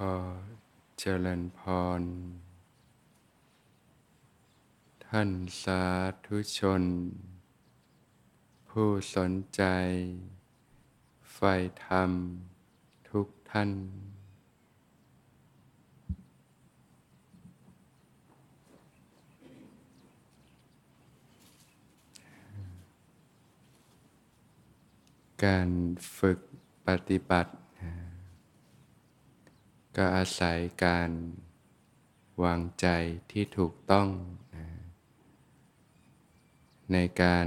ขอเจริญพร ท่านสาธุชน ผู้สนใจใฝ่ธรรมทุกท่านการฝึกปฏิบัติ ก็อาศัยการวางใจที่ถูกต้องในการ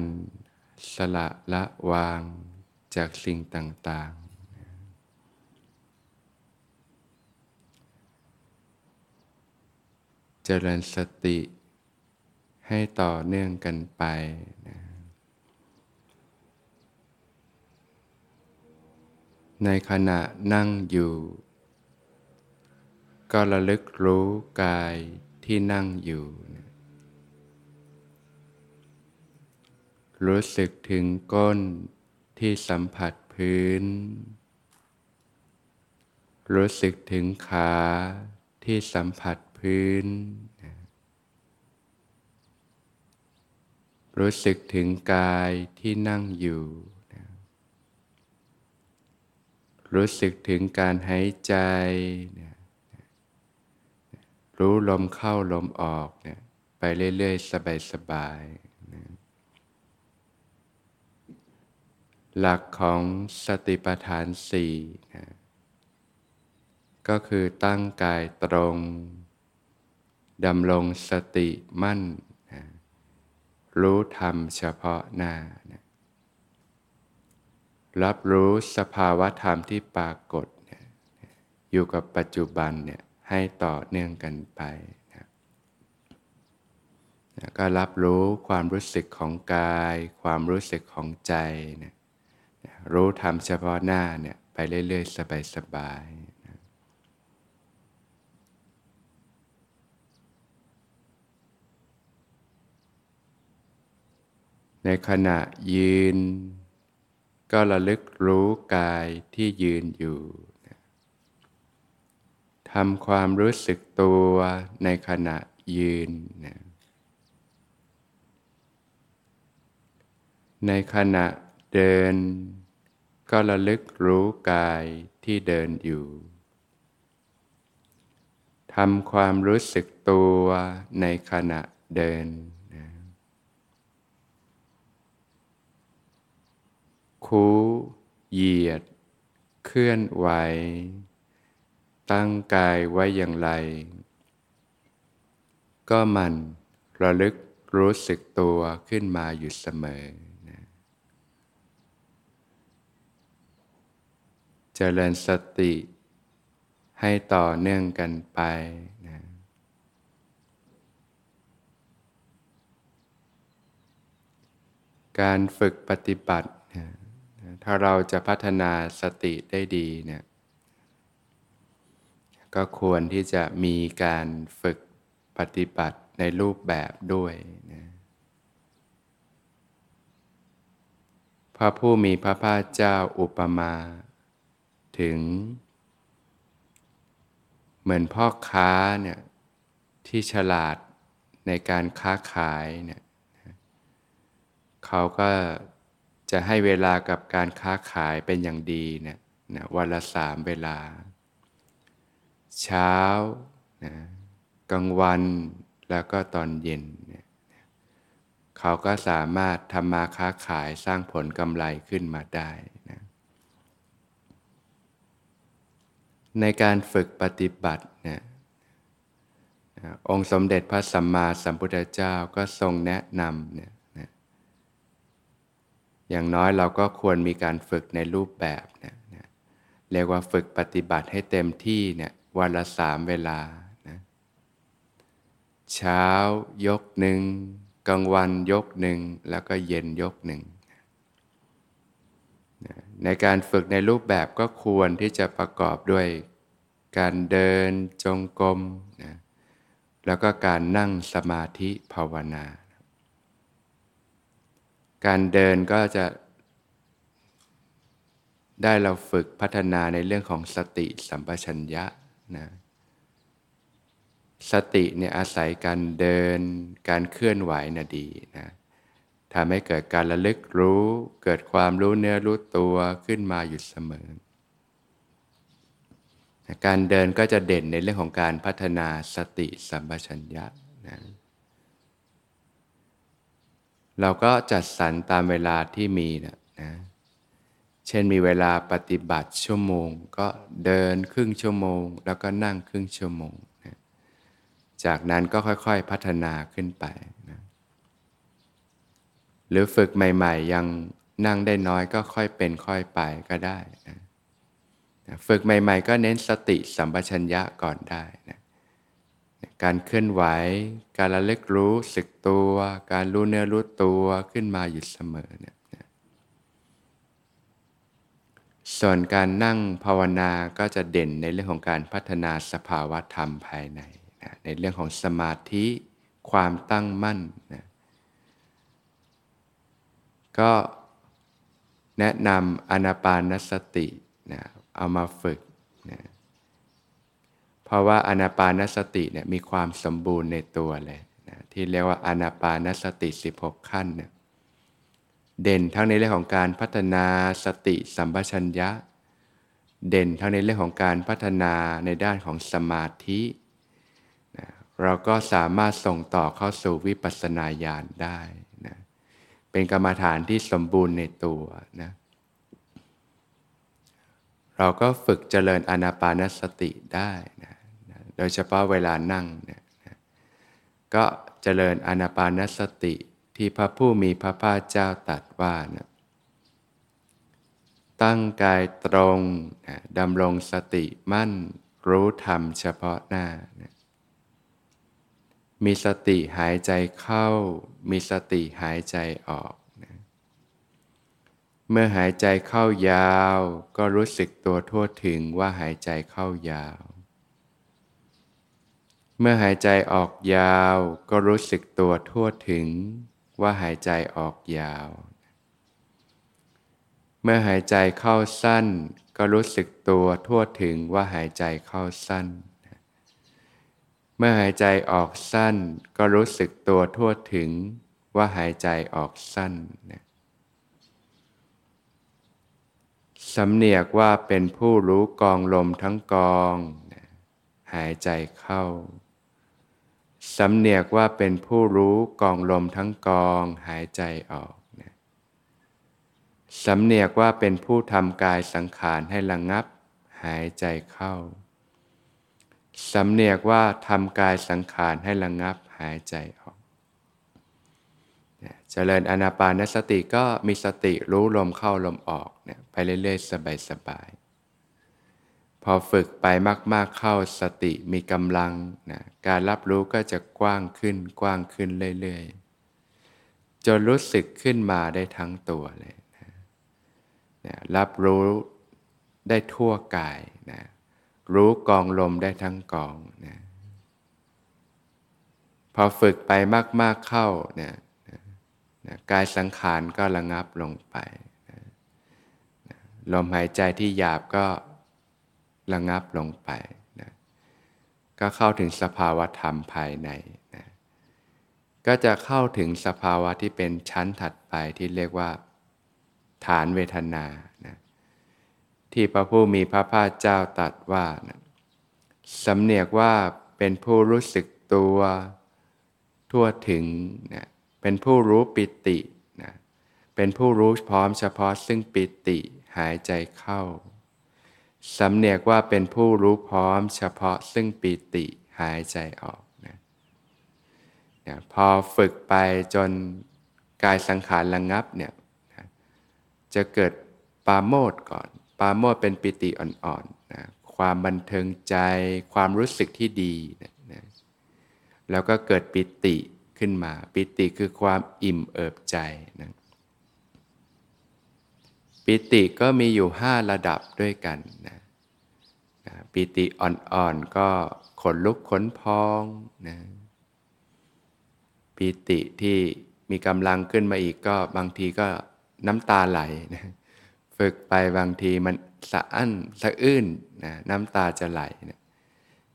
สละละวางจากสิ่งต่างๆเจริญสติให้ต่อเนื่องกันไปนะในขณะนั่งอยู่ ก็ระลึกรู้กายที่นั่งอยู่ รู้สึกถึงก้นที่สัมผัสพื้น รู้สึกถึงขาที่สัมผัสพื้น รู้สึกถึงกายที่นั่งอยู่รู้สึกถึงการหายใจ รู้ลมเข้าลมออกเนี่ยไปเรื่อยๆ สบายๆนะหลักของสติปัฏฐานสี่นะก็คือตั้งกายตรงดำรงสติมั่นนะรู้ธรรมเฉพาะหน้านะรับรู้สภาวะธรรมที่ปรากฏเนี่ยอยู่กับปัจจุบันเนี่ย ให้ต่อเนื่องกันไปนะก็รับรู้ความรู้สึกของกาย ความรู้สึกของใจเนี่ยรู้ธรรมเฉพาะหน้าเนี่ยไปเรื่อยๆ สบายๆในขณะยืน ก็ระลึกรู้กายที่ยืนอยู่ ทำความรู้สึกตัวในขณะยืนนะในขณะเดิน ก็ระลึกรู้กายที่เดินอยู่ ทำความรู้สึกตัวในขณะเดินคูเหยียด เคลื่อนไหว ตั้งกายไว้อย่างไร ก็มันระลึกรู้สึกตัวขึ้นมาอยู่เสมอนะเจริญสติให้ต่อเนื่องกันไปนะการฝึกปฏิบัติถ้าเราจะพัฒนาสติได้ดีเนี่ย ก็ควรที่จะมีการฝึกปฏิบัติในรูปแบบด้วยนะพระผู้มีพระภาคเจ้าอุปมา ถึง เหมือนพ่อค้าเนี่ยที่ฉลาดในการค้าขายเนี่ยเขาก็จะให้เวลากับการค้าขายเป็นอย่างดีเนี่ยวันละสามเวลา เช้านะกลางวันแล้วก็ตอนเย็นเนี่ยเขาก็สามารถทำมาค้าขายสร้างผลกำไรขึ้นมาได้นะในการฝึกปฏิบัติเนี่ยองค์สมเด็จพระสัมมาสัมพุทธเจ้าก็ทรงแนะนำเนี่ยอย่างน้อยเราก็ควรมีการฝึกในรูปแบบนะนะเรียกว่าฝึกปฏิบัติให้เต็มที่เนี่ย วันละสามเวลานะเช้ายกหนึ่งกลางวันยกหนึ่งแล้วก็เย็นยกหนึ่งนะในการฝึกในรูปแบบก็ควรที่จะประกอบด้วยการเดินจงกรมนะแล้วก็การนั่งสมาธิภาวนา การเดินก็จะได้เราฝึกพัฒนาในเรื่องของสติสัมปชัญญะ นะสติเนี่ยอาศัยการเดิน การเคลื่อนไหวนะดีนะทำให้เกิดการระลึกรู้ เกิดความรู้เนื้อรู้ตัวขึ้นมาอยู่เสมอ การเดินก็จะเด่นในเรื่องของการพัฒนาสติสัมปชัญญะนะเราก็จัดสรรตามเวลาที่มีนะนะ เช่นมีเวลาปฏิบัติชั่วโมง ก็เดินครึ่งชั่วโมง แล้วก็นั่งครึ่งชั่วโมงนะจากนั้นก็ค่อยๆพัฒนาขึ้นไปนะหรือฝึกใหม่ ๆ ยังนั่งได้น้อยก็ค่อยเป็นค่อยไปก็ได้นะฝึกใหม่ ๆ ก็เน้นสติสัมปชัญญะก่อนได้นะการเคลื่อนไหว การระลึกรู้สึกตัว การรู้เนื้อรู้ตัวขึ้นมาอยู่เสมอเนี่ย ส่วนการนั่งภาวนาก็จะเด่นในเรื่องของการพัฒนาสภาวะธรรมภายในนะในเรื่องของสมาธิความตั้งมั่นนะก็แนะนำอนาปานสตินะเอามาฝึกนะเพราะว่าอนาปานสติเนี่ยมีความสมบูรณ์ในตัวเลยนะที่เรียกว่าอนาปานสติ 16 ขั้นเนี่ย เด่นทั้งในเรื่องของการพัฒนาสติสัมปชัญญะ เด่นทั้งในเรื่องของการพัฒนาในด้านของสมาธินะเราก็สามารถส่งต่อเข้าสู่วิปัสสนาญาณได้นะเป็นกรรมฐานที่สมบูรณ์ในตัวนะเราก็ฝึกเจริญอนาปานสติได้นะโดยเฉพาะเวลานั่งเนี่ยนะก็เจริญอนาปานสติ ที่พระผู้มีพระภาคเจ้าตรัสว่านะตั้งกายตรงนะดำรงสติมั่น รู้ธรรมเฉพาะหน้านะมีสติหายใจเข้า มีสติหายใจออกนะเมื่อหายใจเข้ายาว ก็รู้สึกตัวทั่วถึงว่าหายใจเข้ายาว เมื่อหายใจออกยาว ก็รู้สึกตัวทั่วถึง ว่าหายใจออกยาว เมื่อหายใจเข้าสั้น ก็รู้สึกตัวทั่วถึงว่าหายใจเข้าสั้น เมื่อหายใจออกสั้น ก็รู้สึกตัวทั่วถึงว่าหายใจออกสั้นสำเนียกว่าเป็นผู้รู้กองลมทั้งกอง หายใจเข้า สำเนียกว่าเป็นผู้รู้กองลมทั้งกองหายใจออกนะสำเนียกว่าเป็นผู้ทำกายสังขารให้ระงงับ หายใจเข้า สำเนียกว่าทำกายสังขารให้ระงงับ หายใจออกเจริญอนาปานสติก็มีสติรู้ลมเข้าลมออกเนี่ยไปเรื่อยๆ สบายๆ อฝึกไปมาก ๆเข้าสติมีกำลังนะการรับรู้ก็จะกว้างขึ้นกว้างขึ้นเรื่อยๆจนรู้สึกขึ้นมาได้ทั้งตัวเลยนะนะรับรู้ได้ทั่วกายนะรู้กองลมได้ทั้งกองนะพอฝึกไปมาก ๆเข้าเนี่ยนะกายสังขารก็ระงับลงไปนะลมหายใจที่หยาบก็ ระงับลงไปนะก็เข้าถึงสภาวะธรรมภายในนะก็จะเข้าถึงสภาวะที่เป็นชั้นถัดไปที่เรียกว่า ฐานเวทนานะที่พระผู้มีพระภาคเจ้าตรัสว่านะสำเนียกว่าเป็นผู้รู้สึกตัว ทั่วถึงนะเป็นผู้รู้ปิตินะเป็นผู้รู้พร้อมเฉพาะซึ่งปิติหายใจเข้า สำเนียกว่าเป็นผู้รู้พร้อมเฉพาะซึ่งปีติหายใจออกนะนะพอฝึกไปจนกายสังขารระงงับเนี่ยนะจะเกิดปาโมดก่อน ปาโมดเป็นปิติอ่อนๆนะความบันเทิงใจ ความรู้สึกที่ดีนะนะแล้วก็เกิดปิติขึ้นมา ปิติคือความอิ่มเอิบใจนะปิติก็มีอยู่ห้าระดับด้วยกันนะ ปิติอ่อนๆ ก็ขนลุกขนพองนะปิติที่มีกำลังขึ้นมาอีกก็บางทีก็น้ำตาไหลนะฝึกไปบางทีมันสะอั้นสะอื้นนะน้ำตาจะไหลนะ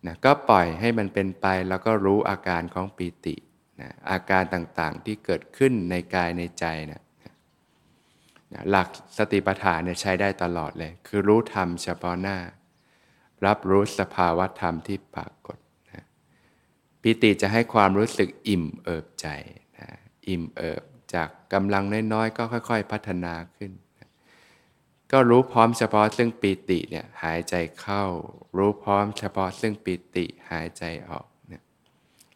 นะก็ปล่อยให้มันเป็นไปแล้วก็รู้อาการของปีตินะอาการต่างๆที่เกิดขึ้นในกายในใจนะนะหลักสติปัฏฐานเนี่ยใช้ได้ตลอดเลย คือรู้ธรรมเฉพาะหน้า รับรู้สภาวะธรรมที่ปรากฏนะปิติจะให้ความรู้สึกอิ่มเอิบใจนะอิ่มเอิบจากกำลังน้อยๆ ก็ค่อยๆ พัฒนาขึ้นก็รู้พร้อมเฉพาะซึ่งปีติเนี่ยหายใจเข้า รู้พร้อมเฉพาะซึ่งปีติหายใจออกนี่ย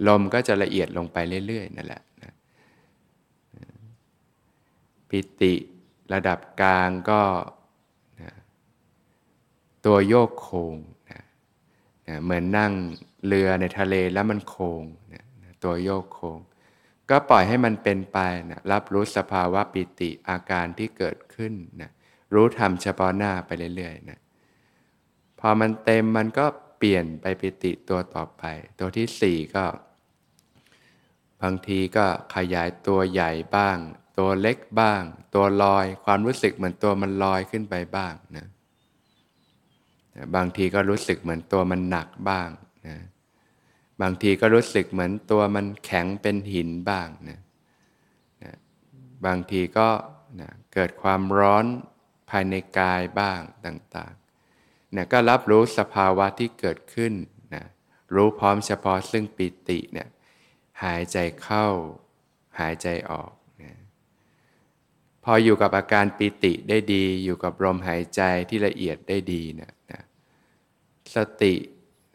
ลมก็จะละเอียดลงไปเรื่อยๆนั่นแหละนะปิติระดับกลางก็ ตัวโยกโคงนะนะเหมือนนั่งเรือในทะเลแล้วมันโคงนะตัวโยกโคง ก็ปล่อยให้มันเป็นไปนะรับรู้สภาวะปิติอาการที่เกิดขึ้นนะรู้ทำเฉพาะหน้าไปเรื่อยๆนะพอมันเต็มมันก็เปลี่ยนไปปิติตัวต่อไป ตัวที่สี่ก็ บางทีก็ขยายตัวใหญ่บ้าง ตัวเล็กบ้าง ตัวลอยความรู้สึกเหมือนตัวมันลอยขึ้นไปบ้างนะ บางทีก็รู้สึกเหมือนตัวมันหนักบ้างนะบางทีก็รู้สึกเหมือนตัวมันแข็งเป็นหินบ้างนะนะบางทีก็นะเกิดความร้อนภายในกายบ้างต่างๆนี่ยก็รับรู้สภาวะที่เกิดขึ้นนะรู้พร้อมเฉพาะซึ่งปิติเนี่ยหายใจเข้า หายใจออกนะพออยู่กับอาการปิติได้ดี อยู่กับลมหายใจที่ละเอียดได้ดีนะนะ สติ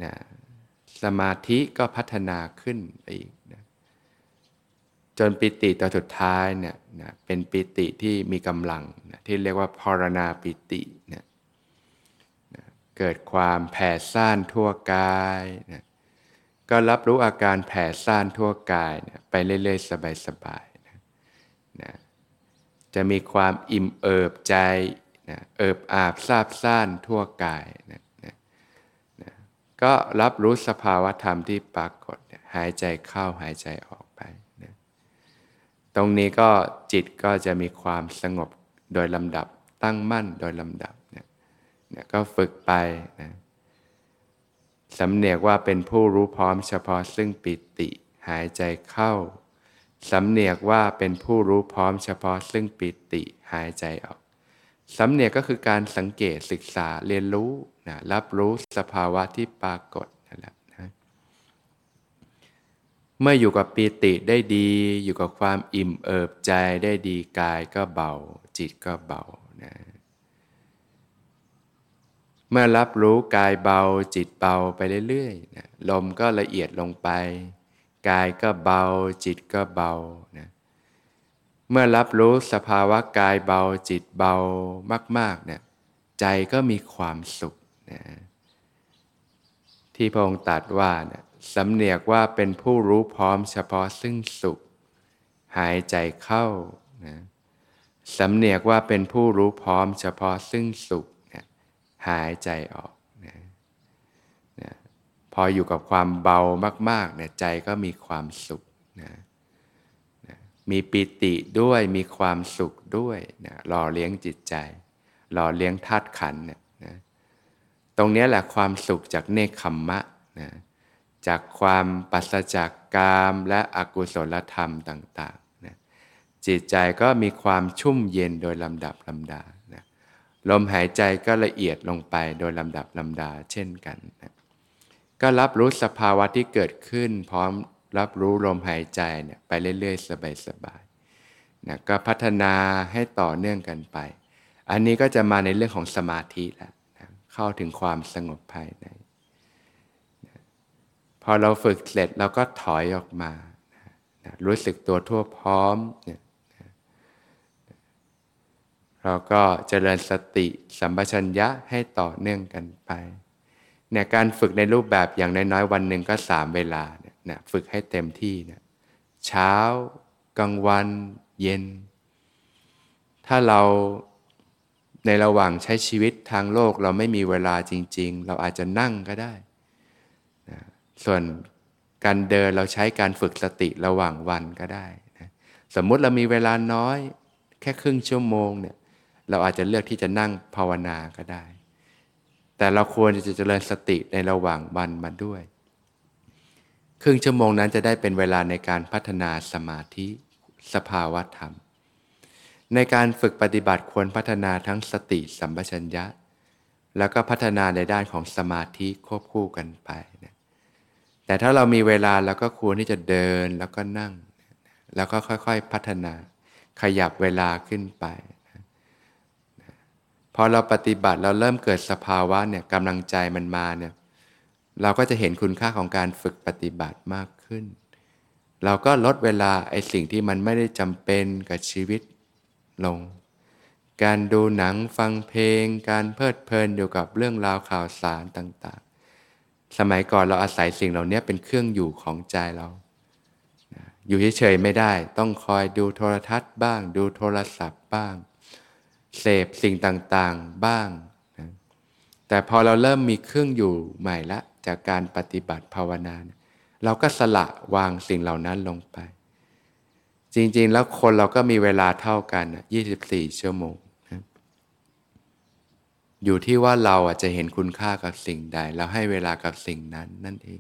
นะสมาธิก็พัฒนาขึ้นอีกนะจนปิติตัวสุดท้ายเนี่ยนะเป็นปิติที่มีกำลังนะที่เรียกว่าพรณาปิติเนี่ยนะเกิดความแผ่ซ่านทั่วกายนะก็รับรู้อาการแผ่ซ่านทั่วกายนะไปเรื่อยๆ สบายๆนะนะจะมีความอิ่มเอิบใจนะเอิบอาบซาบซ่านทั่วกายนะ ก็รับรู้สภาวะธรรมที่ปรากฏหายใจเข้าหายใจออกไปตรงนี้ก็จิตก็จะมีความสงบโดยลำดับตั้งมั่นโดยลำดับเนี่ยเนี่ยก็ฝึกไปนะสำเนียกว่าเป็นผู้รู้พร้อมเฉพาะซึ่งปิติหายใจเข้า สำเนียกว่าเป็นผู้รู้พร้อมเฉพาะซึ่งปิติหายใจออก สำเนียกก็คือการสังเกตศึกษาเรียนรู้นะรับรู้สภาวะที่ปรากฏนั่นแหละเมื่ออยู่กับปีติได้ดี อยู่กับความอิ่มเอิบใจได้ดีกายก็เบา จิตก็เบานะเมื่อรับรู้กายเบาจิตเบาไปเรื่อยๆนะลมก็ละเอียดลงไป กายก็เบาจิตก็เบานะ เมื่อรับรู้สภาวะกายเบาจิตเบามากๆเนี่ยใจก็มีความสุขนะที่พระองค์ตรัสว่าเนี่ยสำเนียกว่าเป็นผู้รู้พร้อมเฉพาะซึ่งสุข หายใจเข้านะสำเนียกว่าเป็นผู้รู้พร้อมเฉพาะซึ่งสุขนะหายใจออกนะนะพออยู่กับความเบามากๆเนี่ยใจก็มีความสุขนะนะ มีปิติด้วยมีความสุขด้วยนะหล่อเลี้ยงจิตใจ หล่อเลี้ยงธาตุขันเนี่ยนะตรงนี้แหละความสุขจากเนคขมมะนะจากความปัสจากกามและอกุศลธรรมต่างๆนะจิตใจก็มีความชุ่มเย็นโดยลำดับลำดานะลมหายใจก็ละเอียดลงไปโดยลำดับลำดาเช่นกันนะก็รับรู้สภาวะที่เกิดขึ้นพร้อม รับรู้ลมหายใจเนี่ยไปเรื่อยๆ สบายๆนะก็พัฒนาให้ต่อเนื่องกันไป อันนี้ก็จะมาในเรื่องของสมาธิแล้วนะเข้าถึงความสงบภายในพอเราฝึกเสร็จเราก็ถอยออกมารู้สึกตัวทั่วพร้อมเนี่ยเราก็เจริญสติสัมปชัญญะให้ต่อเนื่องกันไปเนี่ยการฝึกในรูปแบบอย่างน้อยๆวันหนึ่งก็สามเวลา นะฝึกให้เต็มที่เนี่ยเช้ากลางวันเย็น ถ้าเราในระหว่างใช้ชีวิตทางโลกเราไม่มีเวลาจริง ๆ เราอาจจะนั่งก็ได้ส่วนการเดินเราใช้การฝึกสติระหว่างวันก็ได้นะสมมุติเรามีเวลาน้อยแค่ครึ่งชั่วโมงเนี่ยเราอาจจะเลือกที่จะนั่งภาวนาก็ได้ แต่เราควรจะเจริญสติในระหว่างวันมาด้วย ครึ่งชั่วโมงนั้นจะได้เป็นเวลาในการพัฒนาสมาธิสภาวะธรรม ในการฝึกปฏิบัติควรพัฒนาทั้งสติสัมปชัญญะ แล้วก็พัฒนาในด้านของสมาธิควบคู่กันไปนะแต่ถ้าเรามีเวลาเราก็ควรที่จะเดินแล้วก็นั่ง แล้วก็ค่อยๆพัฒนาขยับเวลาขึ้นไปพอเราปฏิบัติเราเริ่มเกิดสภาวะเนี่ยกำลังใจมันมาเนี่ย เราก็จะเห็นคุณค่าของการฝึกปฏิบัติมากขึ้น เราก็ลดเวลาไอ้สิ่งที่มันไม่ได้จำเป็นกับชีวิตลง การดูหนังฟังเพลง การเพลิดเพลินอยู่กับเรื่องราวข่าวสารต่างๆ สมัยก่อนเราอาศัยสิ่งเหล่านี้เป็นเครื่องอยู่ของใจเรา อยู่เฉยๆไม่ได้ ต้องคอยดูโทรทัศน์บ้าง ดูโทรศัพท์บ้าง เสพสิ่งต่างๆบ้าง แต่พอเราเริ่มมีเครื่องอยู่ใหม่ละ จากการปฏิบัติภาวนา เราก็สละวางสิ่งเหล่านั้นลงไป จริง ๆ แล้วคนเราก็มีเวลาเท่ากัน 24 ชั่วโมงนะอยู่ที่ว่าเราจะเห็นคุณค่ากับสิ่งใด เราให้เวลากับสิ่งนั้นนั่นเอง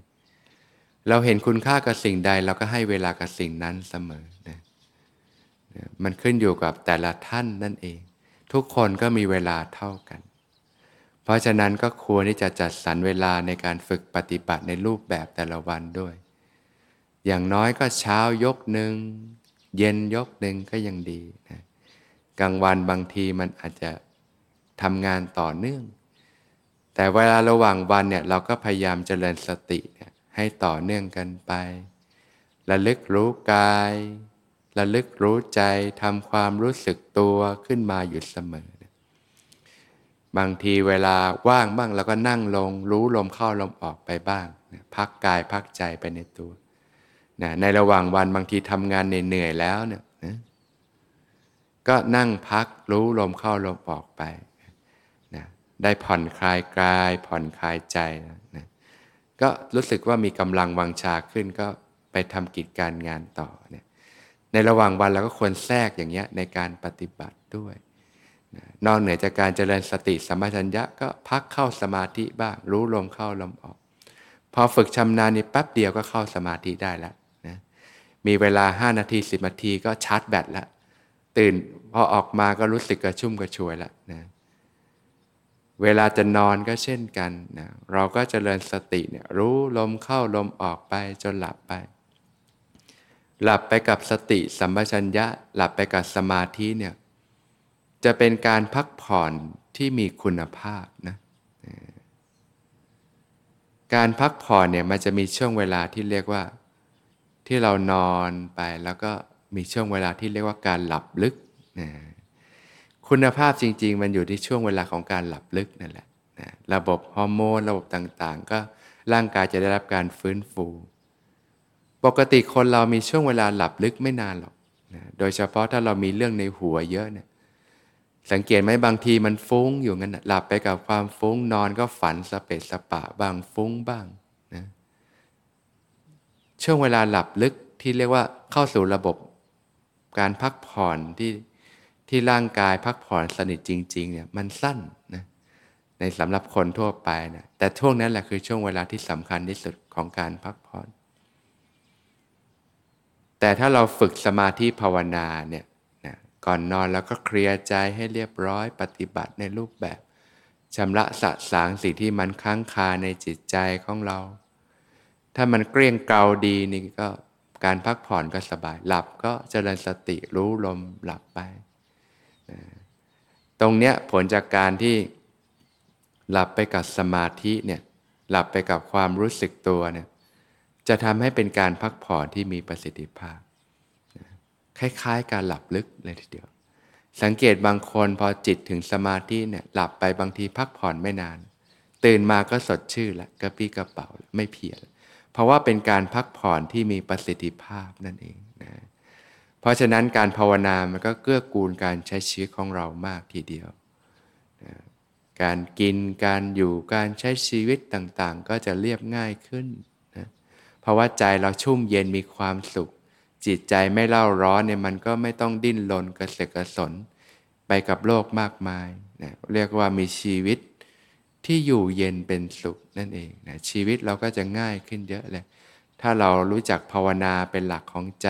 เราเห็นคุณค่ากับสิ่งใด เราก็ให้เวลากับสิ่งนั้นเสมอนะมันขึ้นอยู่กับแต่ละท่านนั่นเอง ทุกคนก็มีเวลาเท่ากัน เพราะฉะนั้นก็ควรที่จะจัดสรรเวลาในการฝึกปฏิบัติในรูปแบบแต่ละวันด้วย อย่างน้อยก็เช้ายกหนึ่ง เย็นยกหนึ่งก็ยังดีนะกลางวันบางทีมันอาจจะทำงานต่อเนื่อง แต่เวลาระหว่างวันเนี่ยเราก็พยายามเจริญสติเนี่ยให้ต่อเนื่องกันไประลึกรู้กาย ระลึกรู้ใจทำความรู้สึกตัวขึ้นมาอยู่เสมอ บางทีเวลาว่างบ้างเราก็นั่งลง รู้ลมเข้าลมออกไปบ้างพักกายพักใจไปในตัวนะในระหว่างวันบางทีทำงานเหนื่อยแล้วเนี่ยนะก็นั่งพักรู้ลมเข้าลมออกไปนะได้ผ่อนคลายกายผ่อนคลายใจนะก็รู้สึกว่ามีกำลังวังชาขึ้นก็ไปทำกิจการงานต่อเนี่ยในระหว่างวันเราก็ควรแทรกอย่างเงี้ยในการปฏิบัติด้วย นอกเหนือจากการเจริญสติสัมปชัญญะก็พักเข้าสมาธิบ้าง รู้ลมเข้าลมออก พอฝึกชำนาญนี่แป๊บเดียวก็เข้าสมาธิได้แล้วนะมีเวลา 5 นาที 10 นาทีก็ชาร์จแบตแล้วตื่นพอออกมาก็รู้สึกกระชุ่มกระชวยแล้วนะเวลาจะนอนก็เช่นกันนะเราก็เจริญสติเนี่ยรู้ลมเข้าลมออกไปจนหลับไป หลับไปกับสติสัมปชัญญะ หลับไปกับสมาธิเนี่ย จะเป็นการพักผ่อนที่มีคุณภาพนะการพักผ่อนเนี่ยมันจะมีช่วงเวลาที่เรียกว่า ที่เรานอนไปแล้วก็มีช่วงเวลาที่เรียกว่าการหลับลึกนะคุณภาพจริง ๆ มันอยู่ที่ช่วงเวลาของการหลับลึกนั่นแหละนะระบบฮอร์โมนระบบต่างๆ ก็ร่างกายจะได้รับการฟื้นฟู ปกติคนเรามีช่วงเวลาหลับลึกไม่นานหรอกนะโดยเฉพาะถ้าเรามีเรื่องในหัวเยอะเนี่ย สังเกตไหมบางทีมันฟุ้งอยู่งั้นหลับไปกับความฟุ้งนอนก็ฝันสเปดสปะบางฟุ้งบ้างนะช่วงเวลาหลับลึกที่เรียกว่าเข้าสู่ระบบการพักผ่อนที่ที่ร่างกายพักผ่อนสนิทจริงๆเนี่ยมันสั้นนะในสำหรับคนทั่วไปนะแต่ช่วงนั้นแหละคือช่วงเวลาที่สำคัญที่สุดของการพักผ่อน แต่ถ้าเราฝึกสมาธิภาวนาเนี่ย ก่อนนอนแล้วก็เคลียร์ใจให้เรียบร้อยปฏิบัติในรูปแบบชำระสะสางสิ่งที่มันค้างคาในจิตใจของเรา ถ้ามันเกลี้ยงเกลาดีนี่ก็การพักผ่อนก็สบายหลับก็เจริญสติรู้ลมหลับไปตรงเนี้ยผลจากการที่หลับไปกับสมาธิเนี่ยหลับไปกับความรู้สึกตัวเนี่ยจะทำให้เป็นการพักผ่อนที่มีประสิทธิภาพ คล้าย ๆ การหลับลึกเลยทีเดียว สังเกตบางคนพอจิตถึงสมาธิเนี่ยหลับไปบางทีพักผ่อนไม่นาน ตื่นมาก็สดชื่นละกระปี้กระเป๋าไม่เพียรเพราะว่าเป็นการพักผ่อนที่มีประสิทธิภาพนั่นเองนะเพราะฉะนั้นการภาวนามันก็เกื้อกูลการใช้ชีวิตของเรามากทีเดียวนะการกินการอยู่การใช้ชีวิตต่างๆ ก็จะเรียบง่ายขึ้นเพราะว่าใจเราชุ่มเย็นมีความสุข จิตใจไม่เล่าร้อนเนี่ยมันก็ไม่ต้องดิ้นรนกระเสกกระสน ไปกับโลกมากมายนะเรียกว่ามีชีวิตที่อยู่เย็นเป็นสุขนั่นเองนะชีวิตเราก็จะง่ายขึ้นเยอะเลย ถ้าเรารู้จักภาวนาเป็นหลักของใจ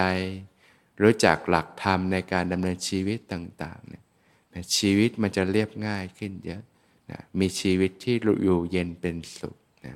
รู้จักหลักธรรมในการดำเนินชีวิตต่างๆเนี่ยนะชีวิตมันจะเรียบง่ายขึ้นเยอะนะมีชีวิตที่อยู่เย็นเป็นสุขนะ